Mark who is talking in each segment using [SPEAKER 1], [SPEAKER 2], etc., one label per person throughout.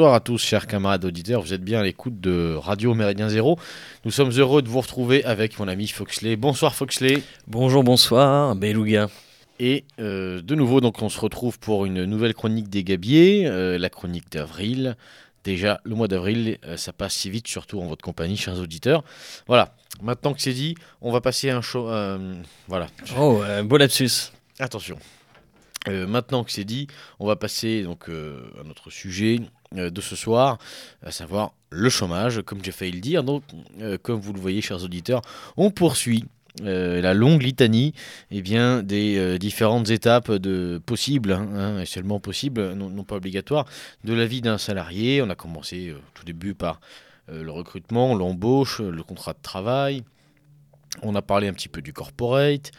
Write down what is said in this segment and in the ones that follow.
[SPEAKER 1] Bonsoir à tous, chers camarades auditeurs. Vous êtes bien à l'écoute de Radio Méridien Zéro. Nous sommes heureux de vous retrouver avec mon ami Foxley. Bonsoir Foxley.
[SPEAKER 2] Bonjour, bonsoir, Beluga.
[SPEAKER 1] Et euh, de nouveau, donc, on se retrouve pour une nouvelle chronique des Gabiers, euh, la chronique d'avril. Déjà, le mois d'avril, euh, ça passe si vite, surtout en votre compagnie, chers auditeurs. Voilà, maintenant que c'est dit, on va passer un show. voilà.
[SPEAKER 2] Oh, un beau lapsus.
[SPEAKER 1] Attention. maintenant que c'est dit, on va passer donc à notre sujet de ce soir, à savoir le chômage, comme j'ai failli le dire. Donc, euh, comme vous le voyez, chers auditeurs, on poursuit euh, la longue litanie eh bien, des différentes étapes de possibles, hein, hein, seulement possibles, non, pas obligatoires, de la vie d'un salarié. On a commencé tout début par le recrutement, l'embauche, le contrat de travail. On a parlé un petit peu du corporate.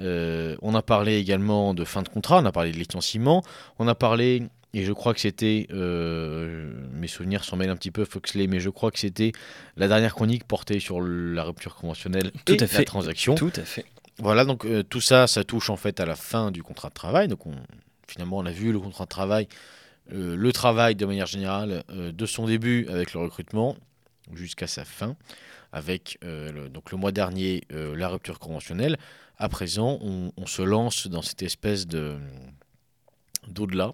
[SPEAKER 1] on a parlé également de fin de contrat. On a parlé de licenciement. On a parlé et je crois que c'était, euh, mes souvenirs s'en mêlent un petit peu, Foxley, mais je crois que c'était la dernière chronique portée sur la rupture conventionnelle
[SPEAKER 2] tout
[SPEAKER 1] et
[SPEAKER 2] à fait.
[SPEAKER 1] la transaction.
[SPEAKER 2] Tout à fait.
[SPEAKER 1] Voilà, donc euh, tout ça, ça touche en fait à la fin du contrat de travail. Donc on, finalement, on a vu le contrat de travail, euh, le travail de manière générale, de son début avec le recrutement jusqu'à sa fin, avec le, donc le mois dernier la rupture conventionnelle. À présent, on se lance dans cette espèce de d'au-delà.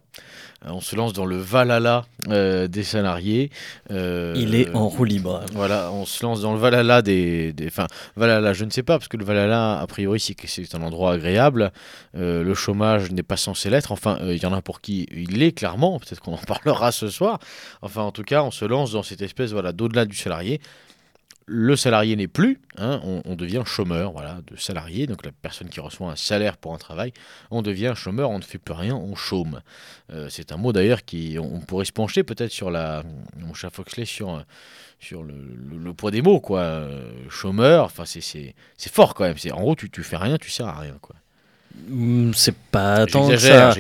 [SPEAKER 1] Euh, on se lance dans le Valhalla euh, des salariés.
[SPEAKER 2] Euh, Il est en roue libre.
[SPEAKER 1] Voilà, on se lance dans le Valhalla des, Enfin, Valhalla, je ne sais pas, parce que le Valhalla, a priori, c'est un endroit agréable. le chômage n'est pas censé l'être. Enfin, il y en a pour qui il l'est, clairement. Peut-être qu'on en parlera ce soir. Enfin, en tout cas, on se lance dans cette espèce voilà, d'au-delà du salarié le salarié n'est plus, hein, on, devient chômeur, voilà, de salarié, donc la personne qui reçoit un salaire pour un travail, on devient chômeur, on ne fait plus rien, on chôme. Euh, c'est un mot d'ailleurs qui, on, pourrait se pencher peut-être sur la, mon Foxley, sur, le, poids des mots, quoi. Euh, chômeur, enfin c'est fort quand même. En gros, tu, tu fais rien, tu sers à rien, quoi.
[SPEAKER 2] Hmm, c'est pas tant que ça.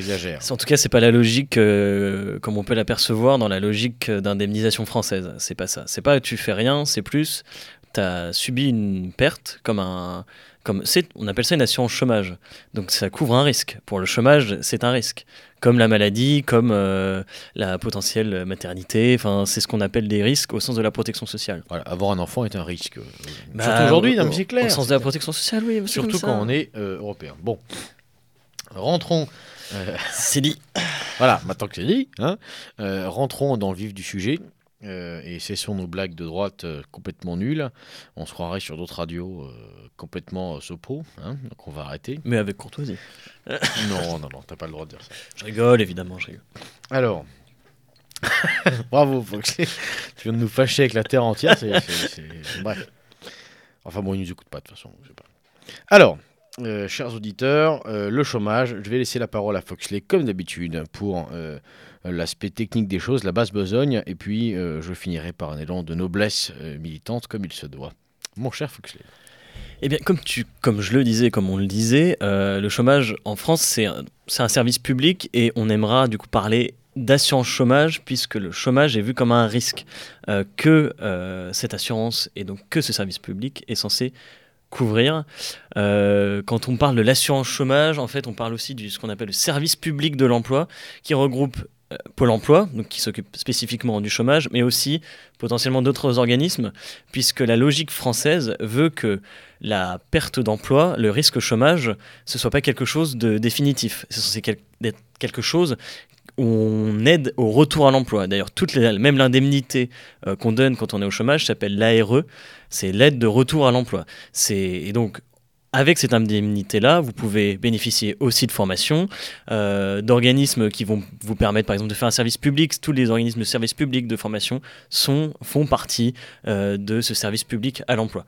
[SPEAKER 2] En tout cas, c'est pas la logique euh, comme on peut l'apercevoir dans la logique d'indemnisation française. C'est pas ça. C'est pas tu fais rien, c'est plus tu as subi une perte comme un comme on appelle ça une assurance chômage. Donc ça couvre un risque. Pour le chômage, c'est un risque. Comme la maladie, comme euh, la potentielle maternité. Enfin, c'est ce qu'on appelle des risques au sens de la protection sociale.
[SPEAKER 1] avoir un enfant est un risque. Bah, Surtout aujourd'hui, c'est clair.
[SPEAKER 2] Au sens de la protection sociale, oui.
[SPEAKER 1] Surtout quand on est euh, européen. Bon, rentrons.
[SPEAKER 2] Euh, c'est dit.
[SPEAKER 1] Voilà, maintenant que c'est dit, hein, rentrons dans le vif du sujet. Euh, et cessons nos blagues de droite euh, complètement nulles. On se croirait sur d'autres radios euh, complètement sopo, hein, donc on va arrêter.
[SPEAKER 2] Mais avec courtoisie.
[SPEAKER 1] non, non, non, t'as pas le droit de dire ça.
[SPEAKER 2] Je rigole, évidemment, je rigole.
[SPEAKER 1] Alors, bravo Fox, tu viens de nous fâcher avec la terre entière, c'est, bref. Enfin bon, ils nous écoutent pas de toute façon, je sais pas. Alors, chers auditeurs, le chômage, je vais laisser la parole à Foxley comme d'habitude pour l'aspect technique des choses, la basse besogne, et puis euh, je finirai par un élan de noblesse euh, militante comme il se doit. Mon cher Foxley.
[SPEAKER 2] Eh bien, comme, tu, comme je le disais, comme on le disait, euh, le chômage en France, c'est un, un, service public et on aimera du coup parler d'assurance chômage puisque le chômage est vu comme un risque que cette assurance et donc que ce service public est censé couvrir. quand on parle de l'assurance chômage, en fait, on parle aussi de ce qu'on appelle le service public de l'emploi, qui regroupe euh, Pôle emploi, qui s'occupe spécifiquement du chômage, mais aussi potentiellement d'autres organismes, puisque la logique française veut que la perte d'emploi, le risque chômage, ce soit pas quelque chose de définitif. C'est quelque chose où on aide au retour à l'emploi. D'ailleurs, même l'indemnité euh, qu'on donne quand on est au chômage s'appelle l'ARE, c'est l'aide de retour à l'emploi. Et donc, avec cette indemnité-là, vous pouvez bénéficier aussi de formations, euh, d'organismes qui vont vous permettre, par exemple, de faire un service public. Tous les organismes de service public de formation sont, font partie euh, de ce service public à l'emploi.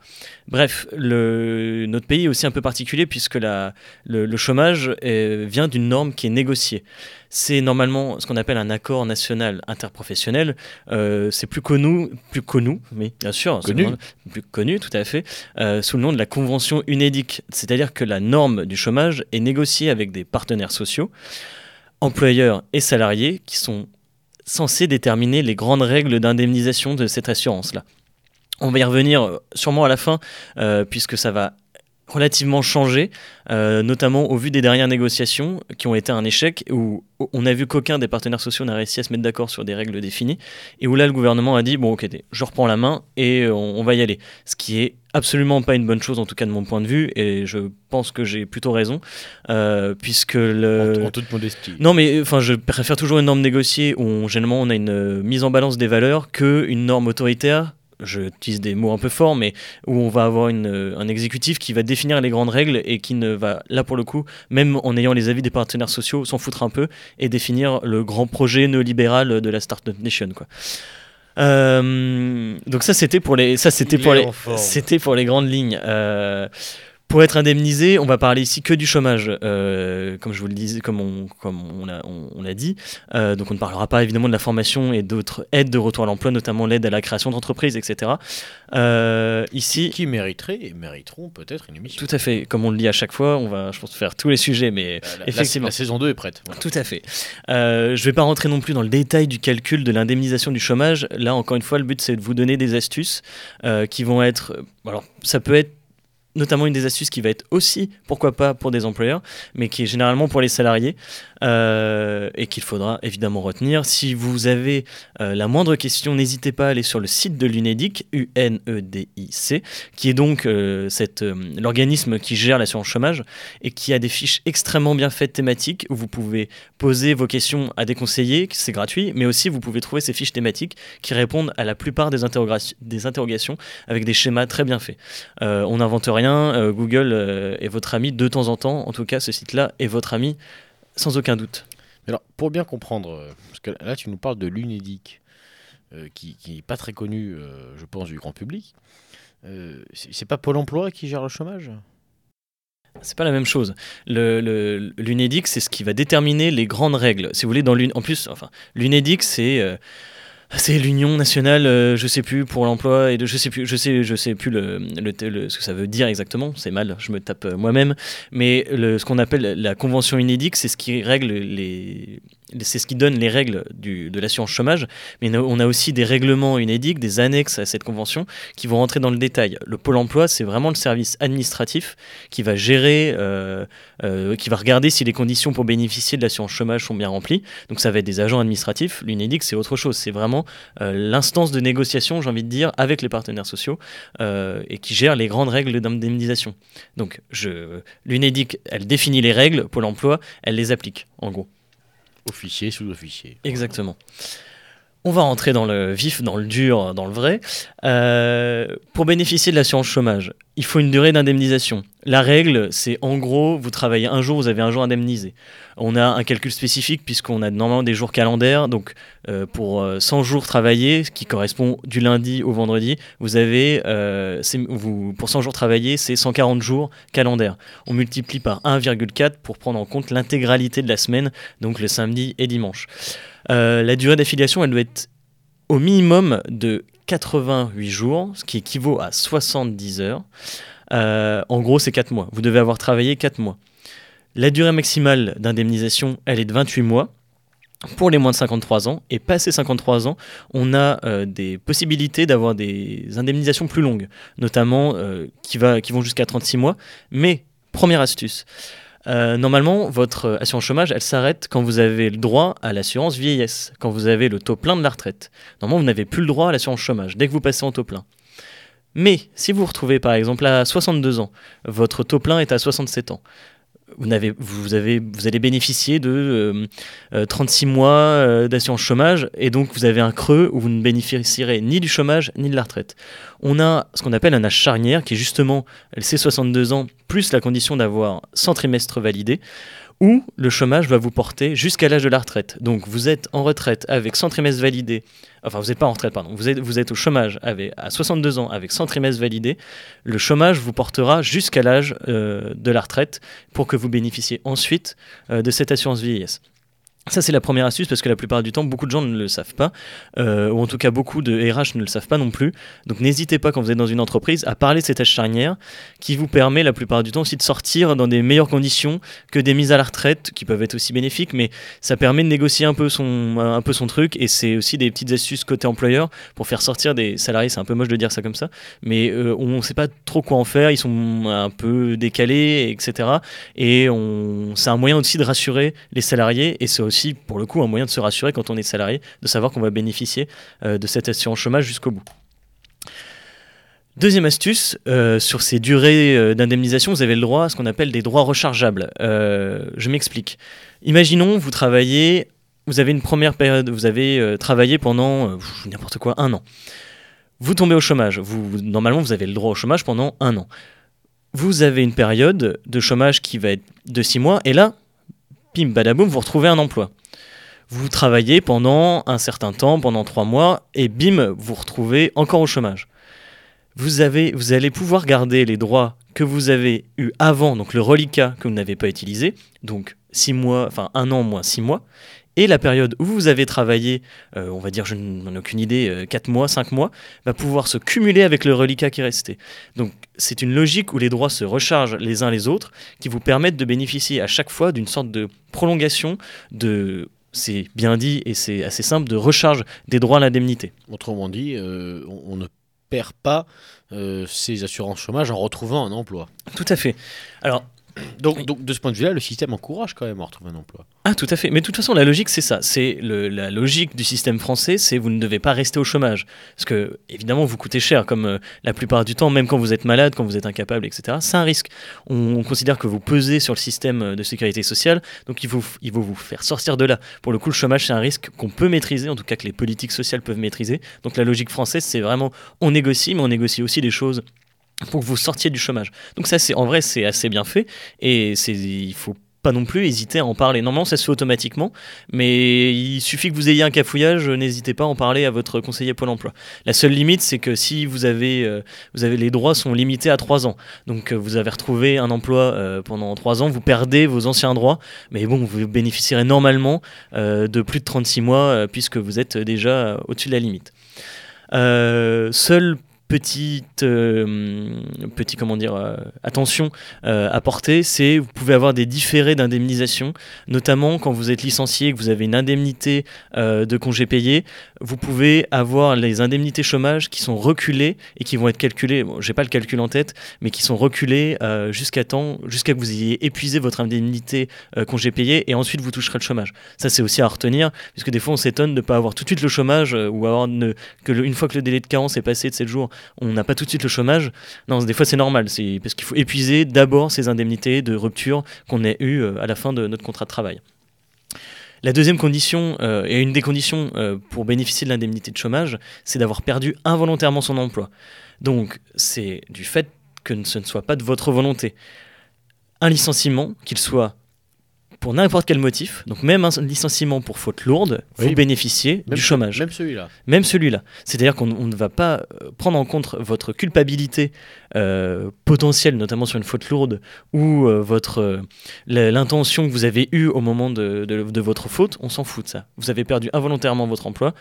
[SPEAKER 2] Bref, le, notre pays est aussi un peu particulier puisque la, le, le chômage est- vient d'une norme qui est négociée. C'est normalement ce qu'on appelle un accord national interprofessionnel. Euh, c'est plus connu, plus connu, mais bien sûr, c'est
[SPEAKER 1] Connu.
[SPEAKER 2] plus connu, tout à fait, euh, sous le nom de la convention UNEDIC. C'est-à-dire que la norme du chômage est négociée avec des partenaires sociaux, employeurs et salariés, qui sont censés déterminer les grandes règles d'indemnisation de cette assurance-là. On va y revenir euh, sûrement à la fin, euh, puisque ça va relativement changer, euh, notamment au vu des dernières négociations qui ont été un échec, où on a vu qu'aucun des partenaires sociaux n'a réussi à se mettre d'accord sur des règles définies, et où là le gouvernement a dit, bon ok, je reprends la main et euh, on, on va y aller. Ce qui est absolument pas une bonne chose, en tout cas de mon point de vue, et je pense que j'ai plutôt raison, euh, puisque le...
[SPEAKER 1] En, en toute modestie.
[SPEAKER 2] Non, mais enfin, je préfère toujours une norme négociée où on- généralement on a une euh, mise en balance des valeurs que une norme autoritaire. Je utilise des mots un peu forts, mais où on va avoir une, euh, un exécutif qui va définir les grandes règles et qui ne va, là pour le coup, même en ayant les avis des partenaires sociaux, s'en foutre un peu et définir le grand projet néolibéral de la Startup Nation. Quoi. Euh, donc ça c'était pour les, ça c'était pour les, c'était pour les grandes lignes. Euh, pour être indemnisé, on va parler ici que du chômage, euh, comme je vous le disais, comme on, comme on l'a on, on l'a dit. Euh, donc on ne parlera pas évidemment de la formation et d'autres aides de retour à l'emploi, notamment l'aide à la création d'entreprises, etc. Euh, ici,
[SPEAKER 1] Qui mériteraient et mériteront peut-être une émission.
[SPEAKER 2] tout à fait, comme on le dit à chaque fois, on va, je pense, faire tous les sujets, mais
[SPEAKER 1] la-
[SPEAKER 2] effectivement.
[SPEAKER 1] La, saison 2 est prête. Voilà.
[SPEAKER 2] Tout à fait. Je ne vais pas rentrer non plus dans le détail du calcul de l'indemnisation du chômage. Là, encore une fois, le but, c'est de vous donner des astuces qui vont être... Alors, ça peut être notamment une des astuces qui va être aussi, pourquoi pas, pour des employeurs, mais qui est généralement pour les salariés euh, et qu'il faudra évidemment retenir. Si vous avez euh, la moindre question, n'hésitez pas à aller sur le site de l'UNEDIC, U-N-E-D-I-C, qui est donc euh, l'organisme qui gère l'assurance chômage et qui a des fiches extrêmement bien faites thématiques où vous pouvez poser vos questions à des conseillers, c'est gratuit, mais aussi vous pouvez trouver ces fiches thématiques qui répondent à la plupart des, des interrogations avec des schémas très bien faits. On n'invente rien, euh, Google euh, est votre ami de temps en temps, en tout cas ce site-là est votre ami sans aucun doute.
[SPEAKER 1] Alors, pour bien comprendre, euh, parce que là, tu nous parles de l'UNEDIC, euh, qui n'est pas très connu, euh, je pense, du grand public. Euh, c'est pas Pôle emploi qui gère le chômage?
[SPEAKER 2] C'est pas la même chose. Le- le- L'UNEDIC, c'est ce qui va déterminer les grandes règles. Si vous voulez, dans en plus, enfin, l'UNEDIC, c'est c'est l'Union nationale, euh, je sais plus pour l'emploi et de, je sais plus, je sais, je sais plus le, le- le- ce que ça veut dire exactement. C'est mal, je me tape euh, moi-même. Mais le, ce qu'on appelle la convention UNEDIC, c'est ce qui règle les, c'est ce qui donne les règles de l'assurance chômage. Mais on a aussi des règlements UNEDIC, des annexes à cette convention qui vont rentrer dans le détail. Le pôle emploi, c'est vraiment le service administratif qui va gérer, euh, euh, qui va regarder si les conditions pour bénéficier de l'assurance chômage sont bien remplies. Donc ça va être des agents administratifs. L'UNEDIC, c'est autre chose. C'est vraiment euh, l'instance de négociation, j'ai envie de dire, avec les partenaires sociaux euh, et qui gère les grandes règles d'indemnisation. Donc je, l'UNEDIC, elle définit les règles, Pôle emploi, elle les applique, en gros.
[SPEAKER 1] Officier, sous-officier.
[SPEAKER 2] Exactement. On va rentrer dans le vif, dans le dur, dans le vrai. Euh, pour bénéficier de l'assurance chômage, il faut une durée d'indemnisation. La règle, c'est en gros, vous travaillez un jour, vous avez un jour indemnisé. On a un calcul spécifique puisqu'on a normalement des jours calendaires. Donc, euh, pour euh, 100 jours travaillés, ce qui correspond du lundi au vendredi, vous avez, euh, pour 100 jours travaillés, c'est 140 jours calendaires. On multiplie par 1,4 pour prendre en compte l'intégralité de la semaine, donc le samedi et dimanche. Euh, la durée d'affiliation, elle doit être au minimum de 88 jours, ce qui équivaut à 70 heures. Euh, en gros, c'est 4 mois. Vous devez avoir travaillé 4 mois. La durée maximale d'indemnisation, elle est de 28 mois pour les moins de 53 ans. Et passé 53 ans, on a euh, des possibilités d'avoir des indemnisations plus longues, notamment qui vont jusqu'à 36 mois. Mais, première astuce, euh, normalement, votre assurance chômage, elle s'arrête quand vous avez le droit à l'assurance vieillesse, quand vous avez le taux plein de la retraite. Normalement, vous n'avez plus le droit à l'assurance chômage dès que vous passez en taux plein. Mais si vous vous retrouvez par exemple à 62 ans, votre taux plein est à 67 ans, vous, avez, vous, allez bénéficier de 36 mois d'assurance chômage et donc vous avez un creux où vous ne bénéficierez ni du chômage ni de la retraite. On a ce qu'on appelle un âge charnière qui est justement ces 62 ans plus la condition d'avoir 100 trimestres validés où le chômage va vous porter jusqu'à l'âge de la retraite. Donc vous êtes en retraite avec 100 trimestres validés, enfin vous n'êtes pas en retraite, pardon, vous êtes, vous êtes au chômage avec, à 62 ans avec 100 trimestres validés, le chômage vous portera jusqu'à l'âge euh, de la retraite pour que vous bénéficiez ensuite euh, de cette assurance vieillesse. Ça, c'est la première astuce parce que la plupart du temps, beaucoup de gens ne le savent pas, euh, ou en tout cas beaucoup de RH ne le savent pas non plus. Donc n'hésitez pas quand vous êtes dans une entreprise à parler de cette tâches charnière qui vous permet la plupart du temps aussi de sortir dans des meilleures conditions que des mises à la retraite qui peuvent être aussi bénéfiques, mais ça permet de négocier un peu son, un peu son truc et c'est aussi des petites astuces côté employeur pour faire sortir des salariés. C'est un peu moche de dire ça comme ça, mais euh, on ne sait pas trop quoi en faire, ils sont un peu décalés, etc. Et c'est un moyen aussi de rassurer les salariés et c'est aussi pour le coup, un moyen de se rassurer quand on est salarié, de savoir qu'on va bénéficier euh, de cette assurance chômage jusqu'au bout. Deuxième astuce, euh, sur ces durées euh, d'indemnisation, vous avez le droit à ce qu'on appelle des droits rechargeables. je m'explique. Imaginons, vous travaillez, vous avez une première période, vous avez travaillé pendant n'importe quoi, un an. Vous tombez au chômage. Vous, normalement, vous avez le droit au chômage pendant un an. Vous avez une période de chômage qui va être de six mois, et là, bim, badaboum, vous retrouvez un emploi. Vous travaillez pendant un certain temps, pendant trois mois, et bim, vous retrouvez encore au chômage. Vous, avez, vous allez pouvoir garder les droits que vous avez eu avant, donc le reliquat que vous n'avez pas utilisé, donc six mois, enfin un an moins six mois, et la période où vous avez travaillé, euh, on va dire, je n'en ai aucune idée, 4 euh, mois, 5 mois, va pouvoir se cumuler avec le reliquat qui est resté. Donc c'est une logique où les droits se rechargent les uns les autres, qui vous permettent de bénéficier à chaque fois d'une sorte de prolongation de c'est bien dit et c'est assez simple, de recharge des droits à l'indemnité.
[SPEAKER 1] Autrement dit, euh, on, ne perd pas ses assurances chômage en retrouvant un emploi.
[SPEAKER 2] Tout à fait. Alors,
[SPEAKER 1] donc, de ce point de vue-là, le système encourage quand même à retrouver un emploi.
[SPEAKER 2] Ah, tout à fait. Mais de toute façon, la logique, c'est ça. C'est la logique du système français, c'est vous ne devez pas rester au chômage. Parce que, évidemment, vous coûtez cher, comme euh, la plupart du temps, même quand vous êtes malade, quand vous êtes incapable, etc. C'est un risque. On, considère que vous pesez sur le système de sécurité sociale, donc il faut, il faut vous faire sortir de là. Pour le coup, le chômage, c'est un risque qu'on peut maîtriser, en tout cas que les politiques sociales peuvent maîtriser. Donc la logique française, c'est vraiment on négocie, mais on négocie aussi des choses pour que vous sortiez du chômage. Donc ça, c'est en vrai, c'est assez bien fait et c'est il faut pas non plus hésiter à en parler. Normalement, ça se fait automatiquement, mais il suffit que vous ayez un cafouillage, n'hésitez pas à en parler à votre conseiller Pôle emploi. La seule limite, c'est que si vous avez, euh, vous avez les droits sont limités à 3 ans. Donc euh, vous avez retrouvé un emploi euh, pendant 3 ans, vous perdez vos anciens droits, mais bon, vous bénéficierez normalement de plus de 36 mois puisque vous êtes déjà au-dessus de la limite. seul petite, euh, petit, comment dire, euh, attention euh, à porter, c'est vous pouvez avoir des différés d'indemnisation, notamment quand vous êtes licencié et que vous avez une indemnité de congé payé, vous pouvez avoir les indemnités chômage qui sont reculées et qui vont être calculées, bon, j'ai pas le calcul en tête, mais qui sont reculées jusqu'à temps, jusqu'à que vous ayez épuisé votre indemnité congé payé et ensuite vous toucherez le chômage. Ça c'est aussi à retenir, puisque des fois on s'étonne de ne pas avoir tout de suite le chômage ou avoir que une fois que le délai de carence est passé de 7 jours, on n'a pas tout de suite le chômage. Non, des fois c'est normal, c'est parce qu'il faut épuiser d'abord ces indemnités de rupture qu'on a eues euh, à la fin de notre contrat de travail. La deuxième condition, euh, et une des conditions euh, pour bénéficier de l'indemnité de chômage, c'est d'avoir perdu involontairement son emploi. Donc c'est du fait que ce ne soit pas de votre volonté. Un licenciement, qu'il soit pour n'importe quel motif, donc même un licenciement pour faute lourde, vous bénéficiez du chômage.
[SPEAKER 1] Même celui-là.
[SPEAKER 2] Même celui-là. C'est-à-dire qu'on ne va pas euh, prendre en compte votre culpabilité euh, potentielle, notamment sur une faute lourde, ou euh, votre l'intention que vous avez eue au moment de, de votre faute. On s'en fout de ça. Vous avez perdu involontairement votre emploi.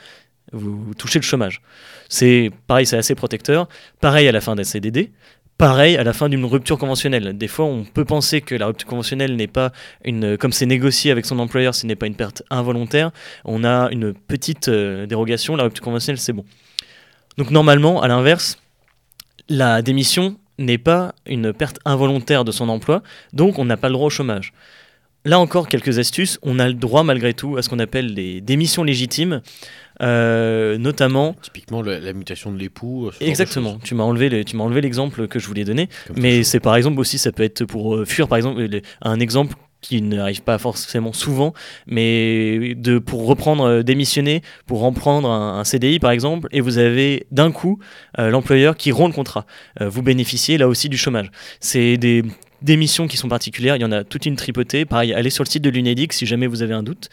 [SPEAKER 2] Vous touchez le chômage. C'est pareil, c'est assez protecteur. Pareil à la fin d'un CDD. Pareil à la fin d'une rupture conventionnelle. Des fois, on peut penser que la rupture conventionnelle n'est pas une, comme c'est négocié avec son employeur, ce n'est pas une perte involontaire. On a une petite euh, dérogation. La rupture conventionnelle, c'est bon. Donc normalement, à l'inverse, la démission n'est pas une perte involontaire de son emploi, donc on n'a pas le droit au chômage. Là encore, quelques astuces. On a le droit malgré tout à ce qu'on appelle les démissions légitimes. Euh, notamment.
[SPEAKER 1] Typiquement la, mutation de l'époux.
[SPEAKER 2] Exactement. Tu m'as enlevé, tu m'as enlevé l'exemple que je voulais donner. mais c'est par exemple aussi, ça peut être pour fuir, par exemple, un exemple qui n'arrive pas forcément souvent, mais de, pour reprendre, euh, démissionner, pour reprendre un, CDI par exemple, et vous avez d'un coup euh, l'employeur qui rompt le contrat. Euh, vous bénéficiez là aussi du chômage. C'est des démissions qui sont particulières, il y en a toute une tripotée. Pareil, allez sur le site de l'UNEDIC si jamais vous avez un doute.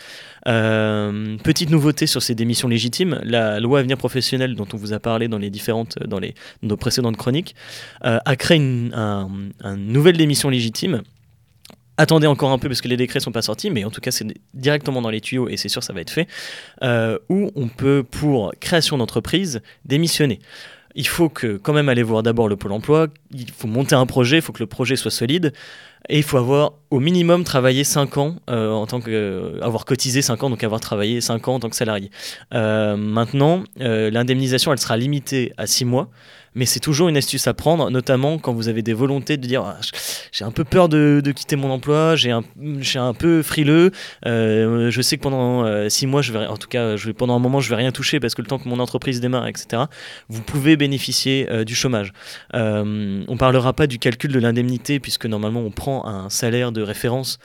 [SPEAKER 2] petite nouveauté sur ces démissions légitimes, la loi Avenir professionnel dont on vous a parlé dans les différentes, dans les, nos précédentes chroniques, a créé une, une nouvelle démission légitime attendez encore un peu parce que les décrets sont pas sortis, mais en tout cas c'est directement dans les tuyaux et c'est sûr ça va être fait, euh, où on peut pour création d'entreprise démissionner. Il faut que quand même aller voir d'abord le pôle emploi, il faut monter un projet, il faut que le projet soit solide, et il faut avoir au minimum travaillé 5 ans euh, en tant que euh, avoir cotisé 5 ans donc avoir travaillé 5 ans en tant que salarié. maintenant l'indemnisation elle sera limitée à 6 mois mais c'est toujours une astuce à prendre, notamment quand vous avez des volontés de dire ah, j'ai un peu peur de, quitter mon emploi, j'ai un, un peu frileux, euh, je sais que pendant euh, six mois, je vais, en tout cas, pendant un moment, je vais rien toucher parce que le temps que mon entreprise démarre, etc. Vous pouvez bénéficier euh, du chômage. on parlera pas du calcul de l'indemnité puisque normalement on prend un salaire de référence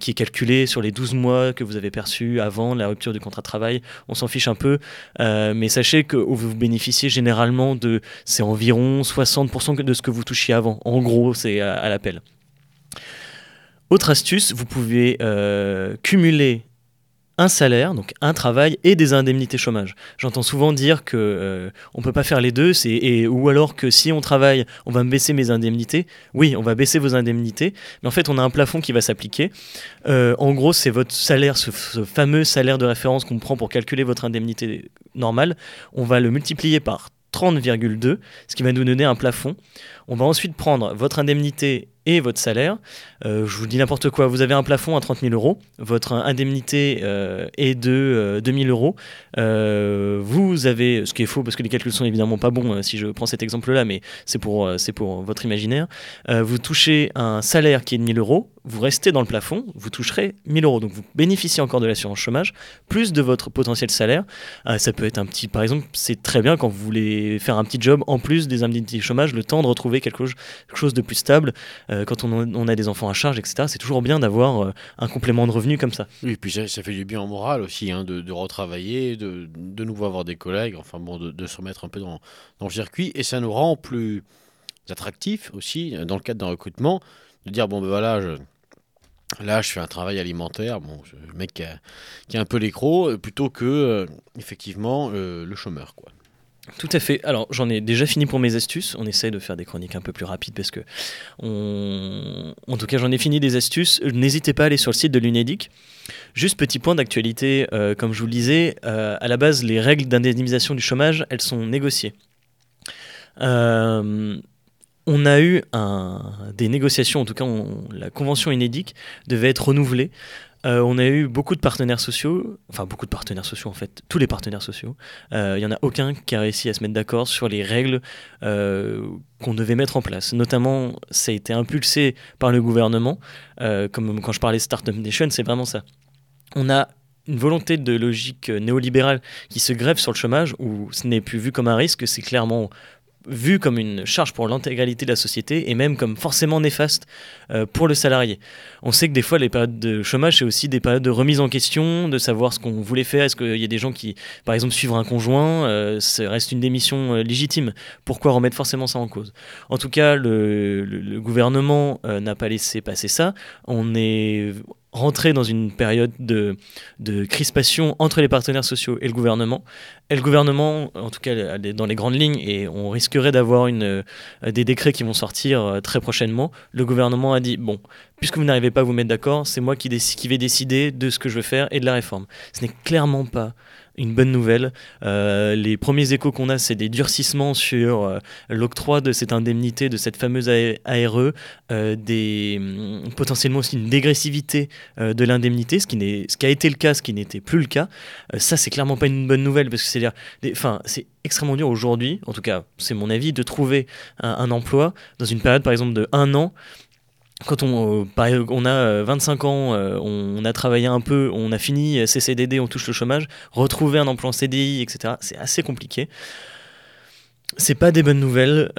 [SPEAKER 2] qui est calculé sur les 12 mois que vous avez perçus avant la rupture du contrat de travail. On s'en fiche un peu, mais sachez que vous bénéficiez généralement de c'est environ 60% de ce que vous touchiez avant. En gros, c'est à, l'appel. Autre astuce, vous pouvez euh, cumuler un salaire, donc un travail et des indemnités chômage. J'entends souvent dire que euh, on peut pas faire les deux, c'est et, ou alors que si on travaille, on va me baisser mes indemnités. Oui, on va baisser vos indemnités, mais en fait on a un plafond qui va s'appliquer. Euh, en gros, c'est votre salaire, ce, ce, fameux salaire de référence qu'on prend pour calculer votre indemnité normale. On va le multiplier par 30,2, ce qui va nous donner un plafond. On va ensuite prendre votre indemnité et votre salaire. Euh, je vous dis n'importe quoi, vous avez un plafond à 30 000 euros, votre indemnité euh, est de 2 euh, 000 euros. vous avez, ce qui est faux parce que les calculs sont évidemment pas bons si je prends cet exemple-là, mais c'est pour, c'est pour votre imaginaire. vous touchez un salaire qui est de 1000 euros, vous restez dans le plafond, vous toucherez 1000 euros. Donc vous bénéficiez encore de l'assurance chômage, plus de votre potentiel salaire. ça peut être un petit, par exemple, c'est très bien quand vous voulez faire un petit job en plus des indemnités chômage, le temps de retrouver quelque chose de plus stable. Euh, quand on, a des enfants à charge, etc., c'est toujours bien d'avoir euh, un complément de revenu comme ça.
[SPEAKER 1] Oui, et puis ça, fait du bien en moral aussi, hein, de, retravailler, de, de nouveau avoir des collègues, enfin bon, de, se remettre un peu dans, dans, le circuit, et ça nous rend plus attractifs aussi, dans le cadre d'un recrutement, de dire, bon ben voilà. Là, je fais un travail alimentaire, bon, le mec qui a, un peu l'écro, euh, plutôt que, effectivement, le chômeur. Quoi.
[SPEAKER 2] Tout à fait. Alors j'en ai déjà fini pour mes astuces. On essaie de faire des chroniques un peu plus rapides parce que, en tout cas, j'en ai fini des astuces. N'hésitez pas à aller sur le site de l'UNEDIC. Juste petit point d'actualité, euh, comme je vous le disais, euh, à la base, les règles d'indemnisation du chômage, elles sont négociées. Euh, on a eu des négociations, en tout cas, la convention UNEDIC devait être renouvelée euh, on a eu beaucoup de partenaires sociaux, enfin beaucoup de partenaires sociaux en fait, tous les partenaires sociaux. Il euh, n'y en a aucun qui a réussi à se mettre d'accord sur les règles euh, qu'on devait mettre en place. Notamment, ça a été impulsé par le gouvernement, comme quand je parlais Startup Nation, c'est vraiment ça. On a une volonté de logique néolibérale qui se grève sur le chômage, où ce n'est plus vu comme un risque, c'est clairement vu comme une charge pour l'intégralité de la société et même comme forcément néfaste euh, pour le salarié. On sait que des fois les périodes de chômage c'est aussi des périodes de remise en question, de savoir ce qu'on voulait faire. Est-ce qu'il y a des gens qui, par exemple, suivre un conjoint, euh, ça reste une démission euh, légitime? Pourquoi remettre forcément ça en cause? En tout cas, le, le gouvernement n'a pas laissé passer ça. On est rentrer dans une période de, de, crispation entre les partenaires sociaux et le gouvernement. Et le gouvernement, en tout cas dans les grandes lignes, et on risquerait d'avoir euh, des décrets qui vont sortir euh, très prochainement, le gouvernement a dit, bon, puisque vous n'arrivez pas à vous mettre d'accord, c'est moi qui, vais décider de ce que je veux faire et de la réforme. Ce n'est clairement pas une bonne nouvelle. Euh, les premiers échos qu'on a, c'est des durcissements sur euh, l'octroi de cette indemnité, de cette fameuse ARE, euh, des, mm, potentiellement aussi une dégressivité de l'indemnité, ce, qui a été le cas, ce qui n'était plus le cas. ça, c'est clairement pas une bonne nouvelle, parce que c'est c'est extrêmement dur aujourd'hui, en tout cas, c'est mon avis, de trouver un emploi dans une période, par exemple, de un an quand on, on a 25 ans, on a travaillé un peu, on a fini ses CDD, on touche le chômage, retrouver un emploi en CDI, etc., c'est assez compliqué. C'est pas des bonnes nouvelles,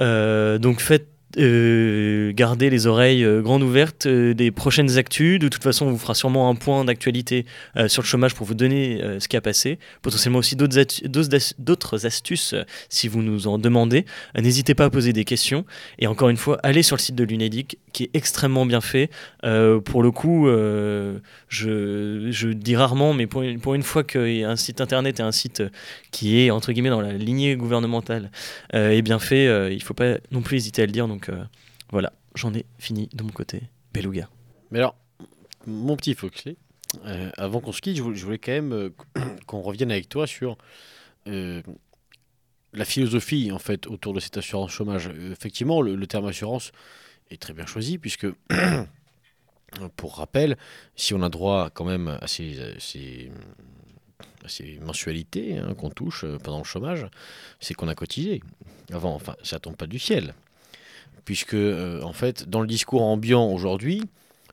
[SPEAKER 2] donc faites euh, garder les oreilles euh, grandes ouvertes euh, des prochaines actus. De toute façon, on vous fera sûrement un point d'actualité sur le chômage pour vous donner ce qui a passé. Potentiellement aussi d'autres astuces si vous nous en demandez. N'hésitez pas à poser des questions. Et encore une fois, allez sur le site de l'UNEDIC qui est extrêmement bien fait. pour le coup, je, je, dis rarement, mais pour, pour une fois qu'un site internet et un site qui est entre guillemets dans la lignée gouvernementale est bien fait, il ne faut pas non plus hésiter à le dire. Donc euh, voilà, j'en ai fini de mon côté. Beluga.
[SPEAKER 1] Mais alors, mon petit Foxley, euh, avant qu'on se quitte, je voulais, quand même euh, qu'on revienne avec toi sur la philosophie en fait autour de cette assurance chômage. Effectivement, le, terme assurance est très bien choisi puisque, pour rappel, si on a droit quand même à ces, mensualités hein, qu'on touche pendant le chômage, c'est qu'on a cotisé. Avant, enfin, ça tombe pas du ciel puisque euh, en fait, dans le discours ambiant aujourd'hui,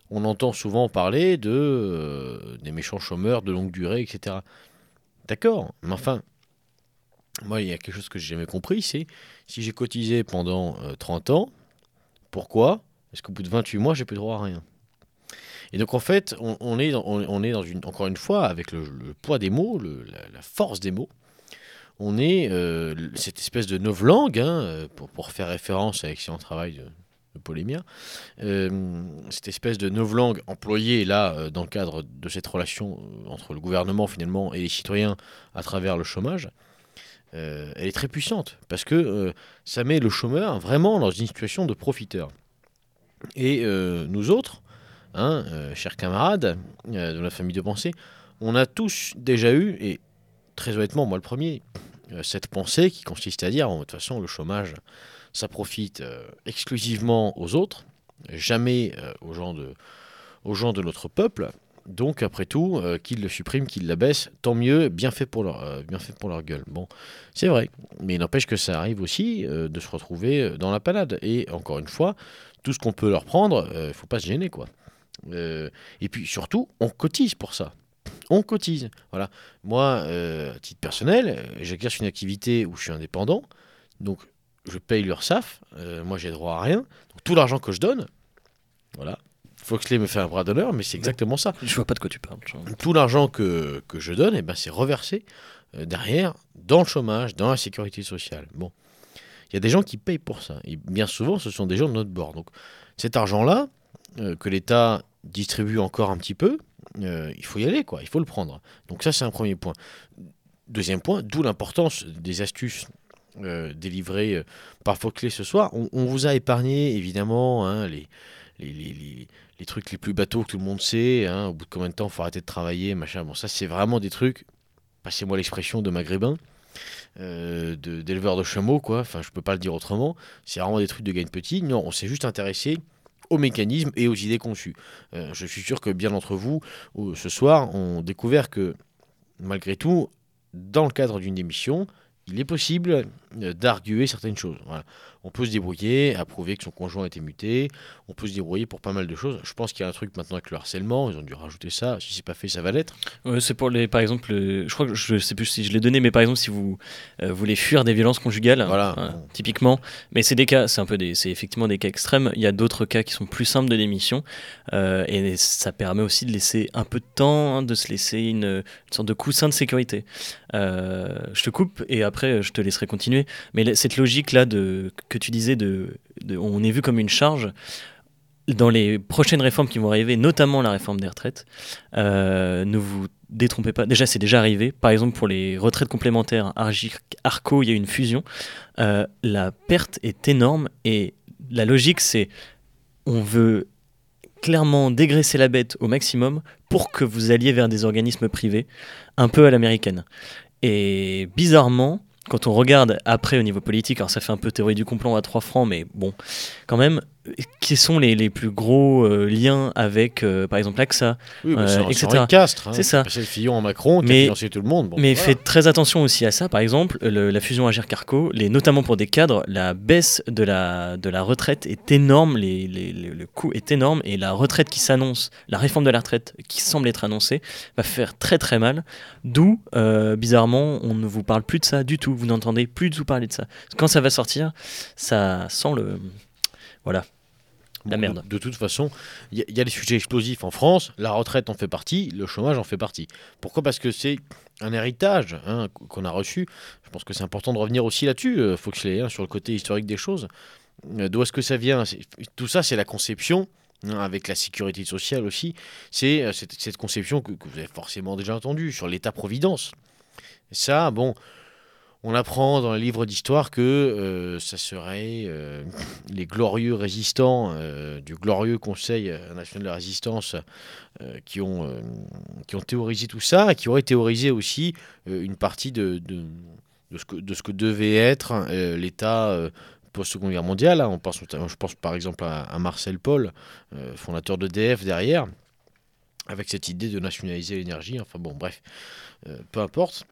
[SPEAKER 1] on entend souvent parler de euh, des méchants chômeurs de longue durée, etc. D'accord, mais enfin, moi, il y a quelque chose que j'ai jamais compris, c'est si j'ai cotisé pendant 30 euh, ans, pourquoi est-ce qu'au bout de 28 mois, j'ai plus droit à rien? Et donc en fait, on, est, on, est dans une, encore une fois, avec le, poids des mots, la, force des mots, on est euh, cette espèce de novlangue, hein, euh, pour, pour, faire référence à l'excellent travail de, de Polémia, euh, cette espèce de novlangue employée là dans le cadre de cette relation entre le gouvernement finalement et les citoyens à travers le chômage, elle est très puissante parce que ça met le chômeur vraiment dans une situation de profiteur. Et nous autres, hein, chers camarades de la famille de pensée, on a tous déjà eu, et très honnêtement, moi le premier, euh, cette pensée qui consiste à dire, de toute façon, le chômage, ça profite euh, exclusivement aux autres, jamais euh, aux, gens de, notre peuple. Donc, après tout, qu'ils le suppriment, qu'ils l'abaissent, tant mieux, bien fait pour leur, bien fait pour leur gueule. Bon, c'est vrai, mais il n'empêche que ça arrive aussi de se retrouver dans la panade. Et encore une fois, tout ce qu'on peut leur prendre, il ne faut pas se gêner, quoi. et puis surtout, on cotise pour ça on cotise. Voilà. Moi, euh, à titre personnel, euh, j'exerce une activité où je suis indépendant, donc je paye l'URSSAF, euh, moi j'ai droit à rien. Donc tout l'argent que je donne, voilà. Foxley me fait un bras d'honneur, mais c'est exactement ça.
[SPEAKER 2] Je vois pas de quoi tu parles.
[SPEAKER 1] Tout l'argent que, je donne, eh ben, c'est reversé derrière dans le chômage, dans la sécurité sociale. Bon. Il y a des gens qui payent pour ça. Et bien souvent, ce sont des gens de notre bord. Donc cet argent-là, que l'État distribue encore un petit peu, euh, il faut y aller, quoi. Il faut le prendre. Donc ça, c'est un premier point. Deuxième point, d'où l'importance des astuces euh, délivrées euh, par Fauclé ce soir. On, vous a épargné, évidemment, hein, les, les, trucs les plus bateaux que tout le monde sait. Hein. au bout de combien de temps il faut arrêter de travailler, machin. Bon, ça, c'est vraiment des trucs, passez-moi l'expression de maghrébin. d'éleveurs de, de chameaux, quoi. Enfin, je peux pas le dire autrement. C'est vraiment des trucs de gagne petit. Non, on s'est juste intéressé aux mécanismes et aux idées conçues. Euh, je suis sûr que bien d'entre vous, ce soir, ont découvert que, malgré tout, dans le cadre d'une émission, il est possible euh, d'arguer certaines choses. On peut se débrouiller à prouver que son conjoint a été muté, on peut se débrouiller pour pas mal de choses. Je pense qu'il y a un truc maintenant avec le harcèlement, ils ont dû rajouter ça, si c'est pas fait, ça va l'être.
[SPEAKER 2] c'est pour les, par exemple, je crois que je sais plus si je l'ai donné, mais par exemple, si vous euh, voulez fuir des violences conjugales, voilà. typiquement, mais c'est des cas, c'est un peu des, c'est effectivement des cas extrêmes. Il y a d'autres cas qui sont plus simples de l'émission, euh, et ça permet aussi de laisser un peu de temps, hein, de se laisser une, une, sorte de coussin de sécurité. je te coupe et après je te laisserai continuer. Mais cette logique-là de, que tu disais, de, on est vu comme une charge, dans les prochaines réformes qui vont arriver, notamment la réforme des retraites, euh, ne vous détrompez pas. Déjà, c'est déjà arrivé. Par exemple, pour les retraites complémentaires, Arco, il y a une fusion. Euh, la perte est énorme et la logique, c'est on veut clairement dégraisser la bête au maximum pour que vous alliez vers des organismes privés, un peu à l'américaine. Et bizarrement, quand on regarde après au niveau politique, alors ça fait un peu théorie du complot à 3 francs, mais bon, quand même, qui sont les, les plus gros euh, liens avec, euh, par exemple, l'AXA
[SPEAKER 1] Oui, bah,
[SPEAKER 2] Euh,
[SPEAKER 1] c'est
[SPEAKER 2] etc.
[SPEAKER 1] Castres. hein.
[SPEAKER 2] C'est ça.
[SPEAKER 1] C'est le Fillon à Macron qui
[SPEAKER 2] Mais-
[SPEAKER 1] a financé tout le monde. Bon,
[SPEAKER 2] Mais
[SPEAKER 1] voilà.
[SPEAKER 2] faites très attention aussi à ça. Par exemple, le- la fusion Agir-Carco, les, notamment pour des cadres, la baisse de la, de la retraite est énorme, les, les- le coût est énorme, et la retraite qui s'annonce, la réforme de la retraite qui semble être annoncée, va faire très très mal. D'où, bizarrement, on ne vous parle plus de ça du tout. Vous n'entendez plus du tout parler de ça. Quand ça va sortir, ça sent le... Voilà.
[SPEAKER 1] Bon,
[SPEAKER 2] la merde.
[SPEAKER 1] De, de toute façon, il y, a- il y a des sujets explosifs en France. La retraite en fait partie, le chômage en fait partie. Pourquoi? Parce que c'est un héritage hein, qu'on a reçu. Je pense que c'est important de revenir aussi là-dessus, euh, Foxley, hein, sur le côté historique des choses. Euh, D'où est-ce que ça vient? Tout ça, c'est la conception. hein, avec la sécurité sociale aussi, c'est euh, cette, cette conception que, que vous avez forcément déjà entendue sur l'État-providence. Ça, bon, on apprend dans les livres d'histoire que euh, ça serait euh, les glorieux résistants euh, du glorieux Conseil national de la résistance euh, qui, ont, qui ont théorisé tout ça et qui auraient théorisé aussi une partie de, de, de ce que, devait être l'État post-seconde guerre mondiale. hein. Je pense par exemple à, à Marcel Paul, fondateur d'EDF derrière, avec cette idée de nationaliser l'énergie. Enfin bon, bref, peu importe.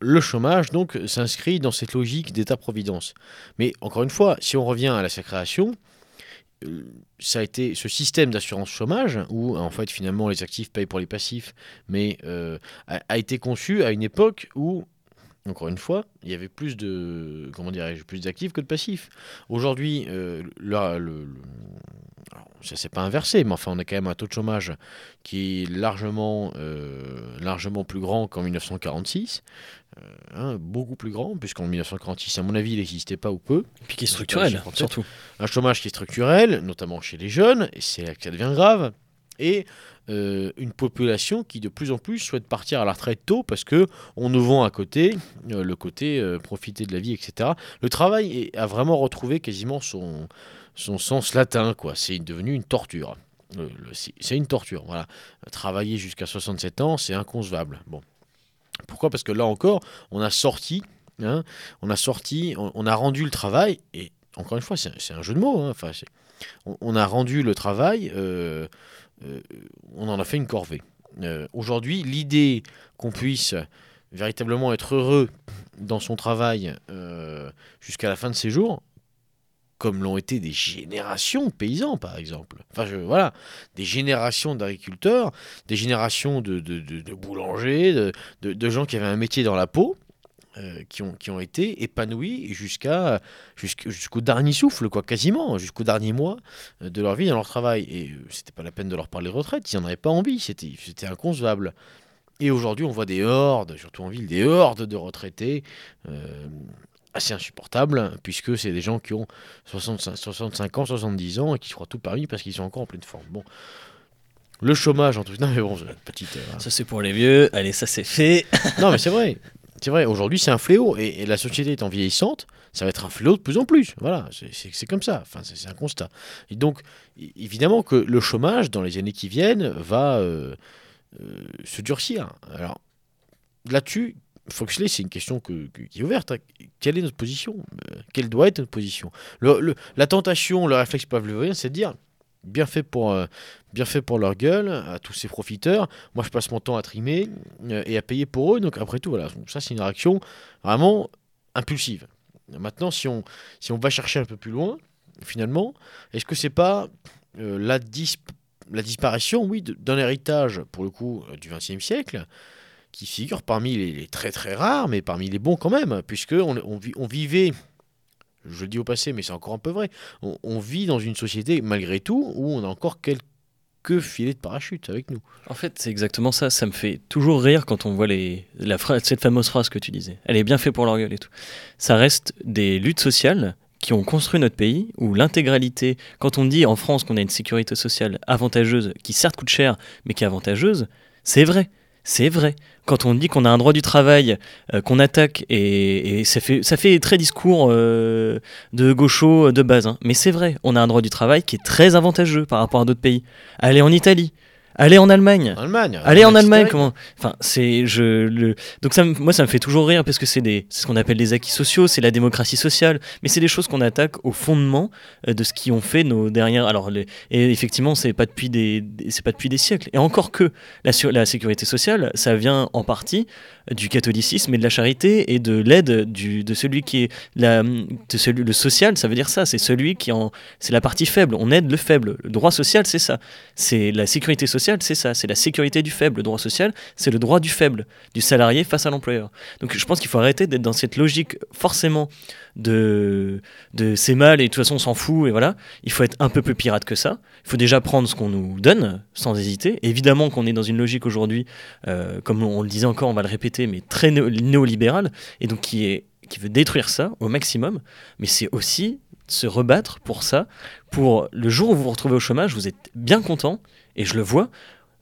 [SPEAKER 1] Le chômage, donc, s'inscrit dans cette logique d'État-providence. Mais encore une fois, si on revient à la création, euh, ça a été ce système d'assurance chômage, où en fait finalement les actifs payent pour les passifs, mais euh, a, été conçu à une époque où, encore une fois, il y avait plus de comment dirais-je, plus d'actifs que de passifs. Aujourd'hui, euh, le, le- s'est pas inversé, mais enfin on a quand même un taux de chômage qui est largement, euh, largement plus grand qu'en 1946. Euh, hein, beaucoup plus grand, puisqu'en 1946, à mon avis, il n'existait pas ou peu.
[SPEAKER 2] Puis qui est
[SPEAKER 1] C'est
[SPEAKER 2] structurel, surtout.
[SPEAKER 1] Un chômage qui est structurel, notamment chez les jeunes, et c'est là que ça devient grave. Et euh, une population qui de plus en plus souhaite partir à la retraite tôt parce que on nous vend à côté le côté profiter de la vie, etc. Le travail est- a vraiment retrouvé quasiment son, son sens latin, quoi. C'est devenu une torture. Le- c'est une torture, voilà. Travailler jusqu'à 67 ans, c'est inconcevable. Bon. Pourquoi? Parce que là encore, on a sorti, hein, on a sorti, on, a rendu le travail, et encore une fois, c'est un jeu de mots, hein, enfin, on, a rendu le travail, euh, euh, on en a fait une corvée. Euh, Aujourd'hui, l'idée qu'on puisse véritablement être heureux dans son travail euh, jusqu'à la fin de ses jours, comme l'ont été des générations de paysans, par exemple. Enfin, voilà, des générations d'agriculteurs, des générations de, de- de- de boulangers, de, de- de gens qui avaient un métier dans la peau, euh, qui, ont, été épanouis jusqu'à jusqu'- jusqu'au dernier souffle, quoi, quasiment, jusqu'au dernier mois euh, de leur vie dans leur travail. Et euh, c'était pas la peine de leur parler retraite, ils n'en avaient pas envie, c'était c'était inconcevable. Et aujourd'hui, on voit des hordes, surtout en ville, des hordes de retraités assez insupportables, puisque c'est des gens qui ont 65, 65 ans, 70 ans et qui se croient tout Paris parce qu'ils sont encore en pleine forme. Bon. Le chômage, en tout cas, mais bon, petite. euh,
[SPEAKER 2] Ça c'est pour les vieux, allez ça c'est fait.
[SPEAKER 1] non, mais c'est vrai. C'est vrai, aujourd'hui c'est un fléau et, et la société étant vieillissante, ça va être un fléau de plus en plus. Voilà, c'est- comme ça, enfin, c'est un constat. Et donc, évidemment que le chômage dans les années qui viennent va euh, euh, se durcir. Alors, là-dessus, Foxley, c'est une question que- que- qui est ouverte. hein. Quelle est notre position? Euh, Quelle doit être notre position? La tentation, le réflexe pavlovien, c'est de dire bien fait pour, euh, bien fait pour leur gueule, à tous ces profiteurs. Moi, je passe mon temps à trimer euh, et à payer pour eux. Donc, après tout, voilà, ça, c'est une réaction vraiment impulsive. Maintenant, si on, si on va chercher un peu plus loin, finalement, est-ce que c'est pas la, dis- la disparition, oui, d'un héritage, pour le coup, du XXe siècle, qui figure parmi les, très très rares, mais parmi les bons quand même, puisque on, on on vivait, je le dis au passé, mais c'est encore un peu vrai, on, on vit dans une société, malgré tout, où on a encore quelques filets de parachute avec nous.
[SPEAKER 2] En fait, c'est exactement ça. Ça me fait toujours rire quand on voit les, la phrase, cette fameuse phrase que tu disais. Elle est bien faite pour leur gueule et tout. Ça reste des luttes sociales qui ont construit notre pays, où l'intégralité, quand on dit en France qu'on a une sécurité sociale avantageuse, qui certes coûte cher, mais qui est avantageuse, c'est vrai. C'est vrai. Quand on dit qu'on a un droit du travail, euh, qu'on attaque, et, ça, fait, ça fait très discours euh, de gaucho de base, hein. mais c'est vrai, on a un droit du travail qui est très avantageux par rapport à d'autres pays. Allez en Italie, Allez en Allemagne.
[SPEAKER 1] En Allemagne.
[SPEAKER 2] Allez en Allemagne, comment Enfin, c'est je le donc ça moi ça me fait toujours rire parce que c'est des ce qu'on appelle des acquis sociaux, c'est la démocratie sociale, mais c'est des choses qu'on attaque au fondement euh, de ce qui ont fait nos dernières alors les- et effectivement c'est pas depuis des, c'est pas depuis des siècles. Et encore que la su- la sécurité sociale ça vient en partie du catholicisme et de la charité et de l'aide du de celui qui est la de celui le social ça veut dire ça c'est celui qui en c'est la partie faible. On aide le faible. Le droit social c'est ça. C'est la sécurité sociale, c'est ça, c'est la sécurité du faible. Le droit social, c'est le droit du faible, du salarié face à l'employeur. Donc je pense qu'il faut arrêter d'être dans cette logique forcément de, c'est mal et de toute façon on s'en fout et voilà. Il faut être un peu plus pirate que ça. Il faut déjà prendre ce qu'on nous donne sans hésiter. Évidemment qu'on est dans une logique aujourd'hui, euh, comme on le disait encore, on va le répéter, mais très néo- néolibérale et donc qui veut détruire ça au maximum. Mais c'est aussi se rebattre pour ça, pour le jour où vous vous retrouvez au chômage, vous êtes bien content et je le vois.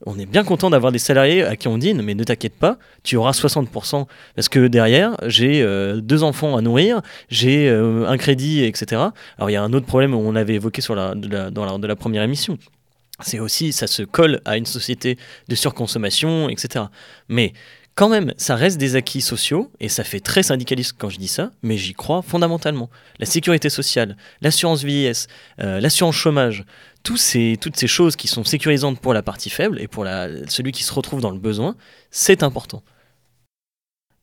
[SPEAKER 2] On est bien content d'avoir des salariés à qui on dit mais ne t'inquiète pas, tu auras 60% parce que derrière j'ai euh, deux enfants à nourrir, j'ai euh, un crédit, etc. Alors il y a un autre problème on l'avait évoqué dans la première émission. C'est aussi ça se colle à une société de surconsommation, etc. Mais quand même, ça reste des acquis sociaux, et ça fait très syndicaliste quand je dis ça, mais j'y crois fondamentalement. La sécurité sociale, l'assurance vieillesse, euh, l'assurance chômage, tous ces, toutes ces choses qui sont sécurisantes pour la partie faible et pour celui qui se retrouve dans le besoin, c'est important.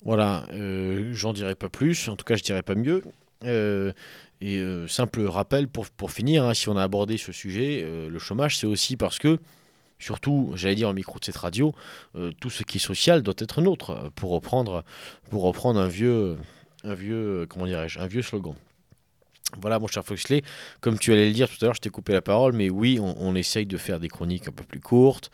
[SPEAKER 1] Voilà, euh, j'en dirai pas plus, en tout cas je dirai pas mieux. Euh, et euh, simple rappel pour, pour finir, hein, si on a abordé ce sujet, le chômage c'est aussi parce que, surtout, j'allais dire au micro de cette radio, tout ce qui est social doit être nôtre, pour reprendre, pour reprendre un vieux, un vieux, comment dirais-je, un vieux slogan. Voilà, mon cher Foxley, comme tu allais le dire tout à l'heure, je t'ai coupé la parole, mais oui, on, essaye de faire des chroniques un peu plus courtes.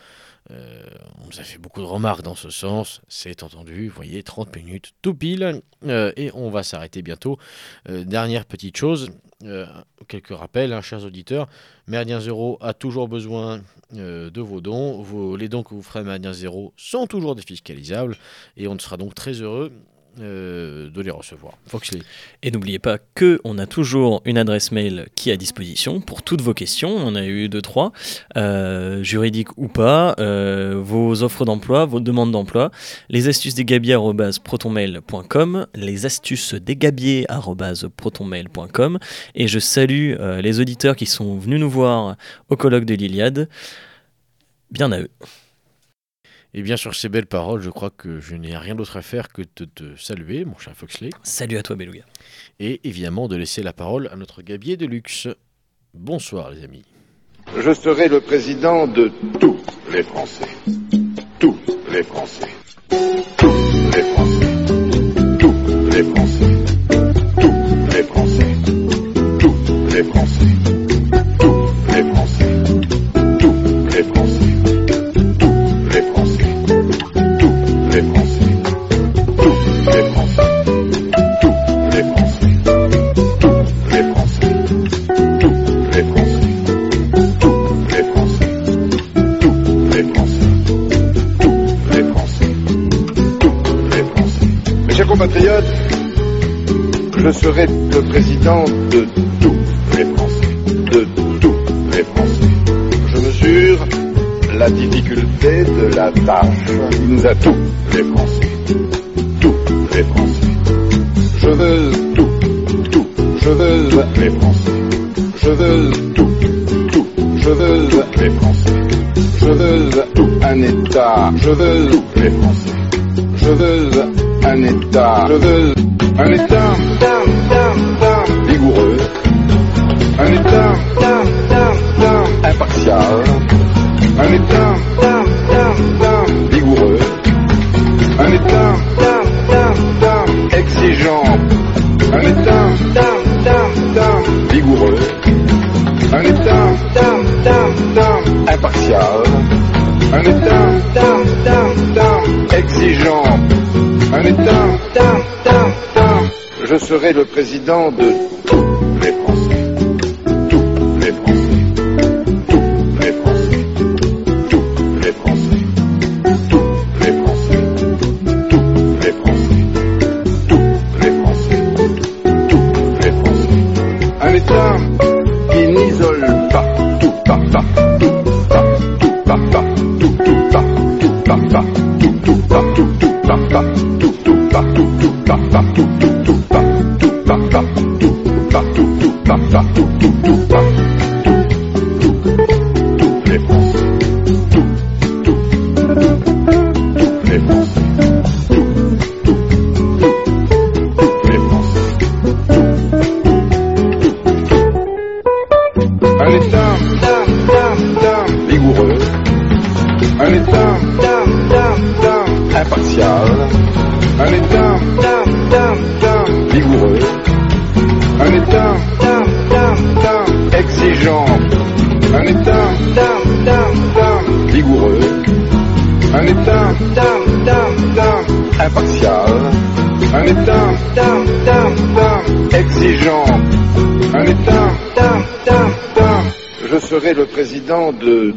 [SPEAKER 1] Euh, on nous a fait beaucoup de remarques dans ce sens, c'est entendu, vous voyez, 30 minutes tout pile, euh, et on va s'arrêter bientôt. Euh, dernière petite chose, quelques rappels, hein, chers auditeurs, Méridien Zéro a toujours besoin de vos dons, Vos- les dons que vous ferez à Méridien Zéro sont toujours défiscalisables, et on sera donc très heureux euh, de les recevoir.
[SPEAKER 2] Et n'oubliez pas que on a toujours une adresse mail qui est à disposition pour toutes vos questions. On a eu deux, trois, euh, juridiques ou pas, euh, vos offres d'emploi, vos demandes d'emploi, les astuces des gabiers@protonmail.com, les astuces des gabiers@protonmail.com. Et je salue les auditeurs qui sont venus nous voir au colloque de l'Iliade. Bien à eux.
[SPEAKER 1] Et bien sur ces belles paroles, je crois que je n'ai rien d'autre à faire que de te saluer, mon cher Foxley.
[SPEAKER 2] Salut à toi, Beluga.
[SPEAKER 1] et évidemment de laisser la parole à notre gabier de luxe. Bonsoir les amis.
[SPEAKER 3] Je serai le président de tous les Français. Tous les Français. Tous les Français. Tous les Français. Tous les Français. Tous les Français. Je serai le président de tous les Français, de tous les Français. Je mesure la difficulté de la tâche qui nous a tous les Français, tous les Français. Je veux tout, tout, je veux les Français, je veux tout, tout, je veux les Français, je veux tout un État, je veux tous les Français, je veux un État, je veux un État vigoureux, un État impartial, un État vigoureux, un État exigeant, un État vigoureux, un État impartial, un État exigeant, un État je serai le président de serai le président de.